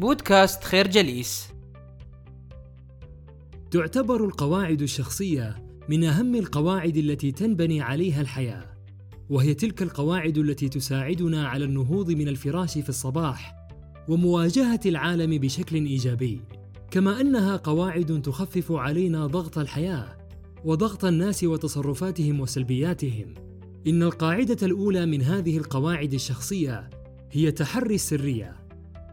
بودكاست خير جليس. تعتبر القواعد الشخصية من أهم القواعد التي تنبني عليها الحياة وهي تلك القواعد التي تساعدنا على النهوض من الفراش في الصباح ومواجهة العالم بشكل إيجابي كما أنها قواعد تخفف علينا ضغط الحياة وضغط الناس وتصرفاتهم وسلبياتهم. إن القاعدة الأولى من هذه القواعد الشخصية هي تحري السرية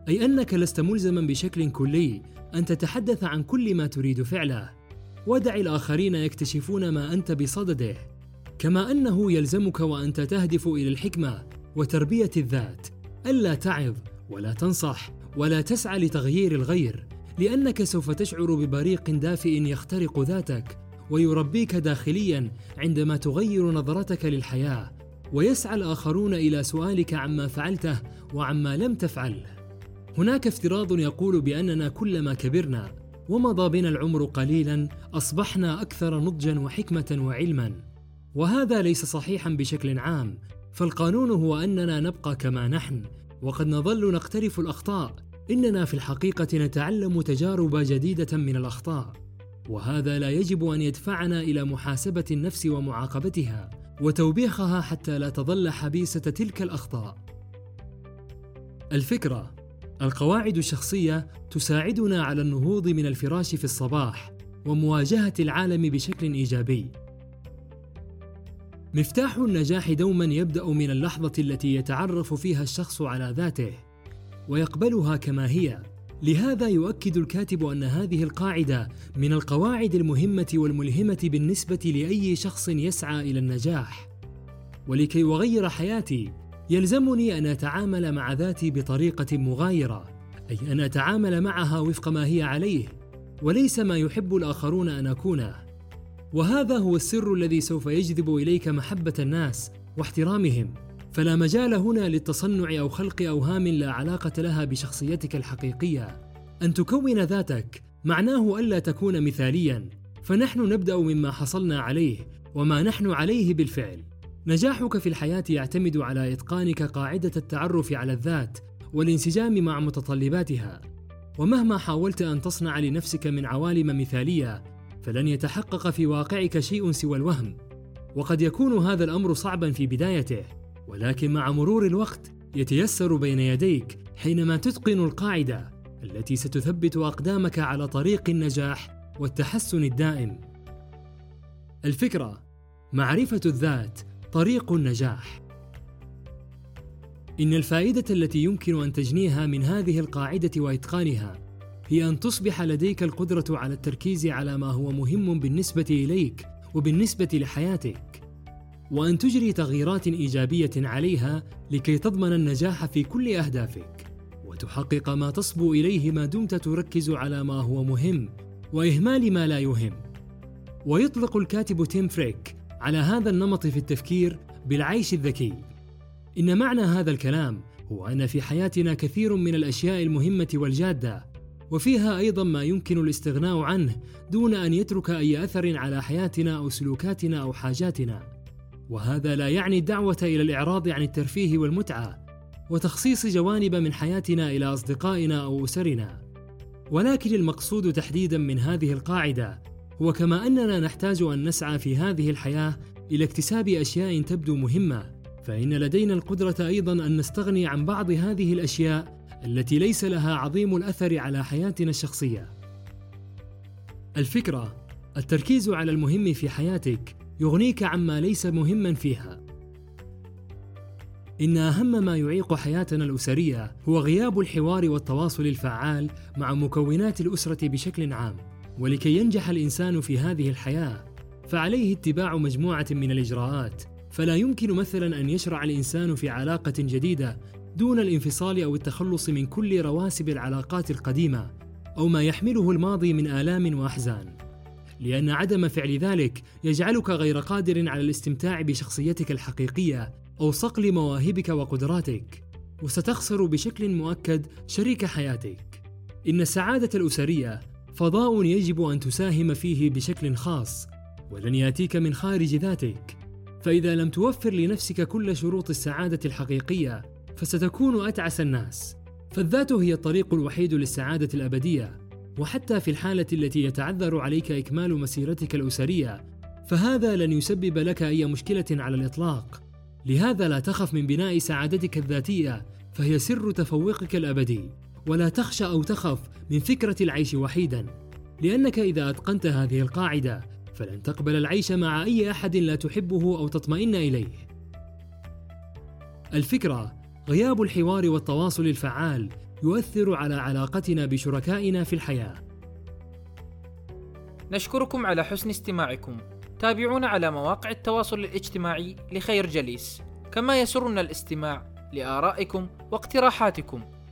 أي أنك لست ملزما بشكل كلي أن تتحدث عن كل ما تريد فعله. ودع الآخرين يكتشفون ما أنت بصدده. كما أنه يلزمك وأنت تهدف إلى الحكمة وتربية الذات. ألا تعظ ولا تنصح ولا تسعى لتغيير الغير لأنك سوف تشعر ببريق دافئ يخترق ذاتك ويربيك داخليا عندما تغير نظرتك للحياة. ويسعى الآخرون إلى سؤالك عما فعلته وعما لم تفعله. هناك افتراض يقول بأننا كلما كبرنا ومضى بنا العمر قليلا أصبحنا أكثر نضجا وحكمة وعلما. وهذا ليس صحيحا بشكل عام فالقانون هو أننا نبقى كما نحن وقد نظل نقترف الأخطاء. إننا في الحقيقة نتعلم تجارب جديدة من الأخطاء وهذا لا يجب أن يدفعنا إلى محاسبة النفس ومعاقبتها وتوبيخها حتى لا تظل حبيسة تلك الأخطاء. الفكرة القواعد الشخصية تساعدنا على النهوض من الفراش في الصباح ومواجهة العالم بشكل إيجابي. مفتاح النجاح دوما يبدأ من اللحظة التي يتعرف فيها الشخص على ذاته ويقبلها كما هي. لهذا يؤكد الكاتب أن هذه القاعدة من القواعد المهمة والملهمة بالنسبة لأي شخص يسعى إلى النجاح. ولكي أغير حياتي يلزمني أن أتعامل مع ذاتي بطريقة مغايرة أي أن أتعامل معها وفق ما هي عليه وليس ما يحب الآخرون أن أكونه. وهذا هو السر الذي سوف يجذب إليك محبة الناس واحترامهم. فلا مجال هنا للتصنع أو خلق أوهام لا علاقة لها بشخصيتك الحقيقية. أن تكون ذاتك معناه ألا تكون مثاليا. فنحن نبدأ مما حصلنا عليه وما نحن عليه بالفعل. نجاحك في الحياة يعتمد على إتقانك قاعدة التعرف على الذات والانسجام مع متطلباتها. ومهما حاولت أن تصنع لنفسك من عوالم مثالية فلن يتحقق في واقعك شيء سوى الوهم. وقد يكون هذا الأمر صعبا في بدايته ولكن مع مرور الوقت يتيسر بين يديك حينما تتقن القاعدة التي ستثبت أقدامك على طريق النجاح والتحسن الدائم. الفكرة معرفة الذات طريق النجاح. إن الفائدة التي يمكن أن تجنيها من هذه القاعدة وإتقانها هي أن تصبح لديك القدرة على التركيز على ما هو مهم بالنسبة إليك وبالنسبة لحياتك وأن تجري تغييرات إيجابية عليها لكي تضمن النجاح في كل أهدافك وتحقق ما تصبو إليه ما دمت تركز على ما هو مهم وإهمال ما لا يهم. ويطلق الكاتب تيم فريك على هذا النمط في التفكير بالعيش الذكي. إن معنى هذا الكلام هو أن في حياتنا كثير من الأشياء المهمة والجادة وفيها أيضا ما يمكن الاستغناء عنه دون أن يترك أي أثر على حياتنا أو سلوكاتنا أو حاجاتنا. وهذا لا يعني الدعوة إلى الإعراض عن الترفيه والمتعة وتخصيص جوانب من حياتنا إلى أصدقائنا أو أسرنا. ولكن المقصود تحديدا من هذه القاعدة هو كما أننا نحتاج أن نسعى في هذه الحياة إلى اكتساب أشياء تبدو مهمة فإن لدينا القدرة أيضا أن نستغني عن بعض هذه الأشياء التي ليس لها عظيم الأثر على حياتنا الشخصية. الفكرة التركيز على المهم في حياتك يغنيك عما ليس مهما فيها. إن أهم ما يعيق حياتنا الأسرية هو غياب الحوار والتواصل الفعال مع مكونات الأسرة بشكل عام، ولكي ينجح الإنسان في هذه الحياة، فعليه اتباع مجموعة من الإجراءات، فلا يمكن مثلا أن يشرع الإنسان في علاقة جديدة دون الانفصال أو التخلص من كل رواسب العلاقات القديمة، أو ما يحمله الماضي من آلام وأحزان. لأن عدم فعل ذلك يجعلك غير قادر على الاستمتاع بشخصيتك الحقيقية أو صقل مواهبك وقدراتك. وستخسر بشكل مؤكد شريك حياتك. إن السعادة الأسرية فضاء يجب أن تساهم فيه بشكل خاص ولن يأتيك من خارج ذاتك. فإذا لم توفر لنفسك كل شروط السعادة الحقيقية فستكون أتعس الناس. فالذات هي الطريق الوحيد للسعادة الأبدية. وحتى في الحالة التي يتعذر عليك إكمال مسيرتك الأسرية فهذا لن يسبب لك أي مشكلة على الإطلاق. لهذا لا تخف من بناء سعادتك الذاتية فهي سر تفوقك الأبدي. ولا تخشى أو تخف من فكرة العيش وحيدا. لأنك إذا أتقنت هذه القاعدة فلن تقبل العيش مع أي أحد لا تحبه أو تطمئن إليه. الفكرة غياب الحوار والتواصل الفعال يؤثر على علاقتنا بشركائنا في الحياة. نشكركم على حسن استماعكم. تابعونا على مواقع التواصل الاجتماعي لخير جليس. كما يسرنا الاستماع لآرائكم واقتراحاتكم.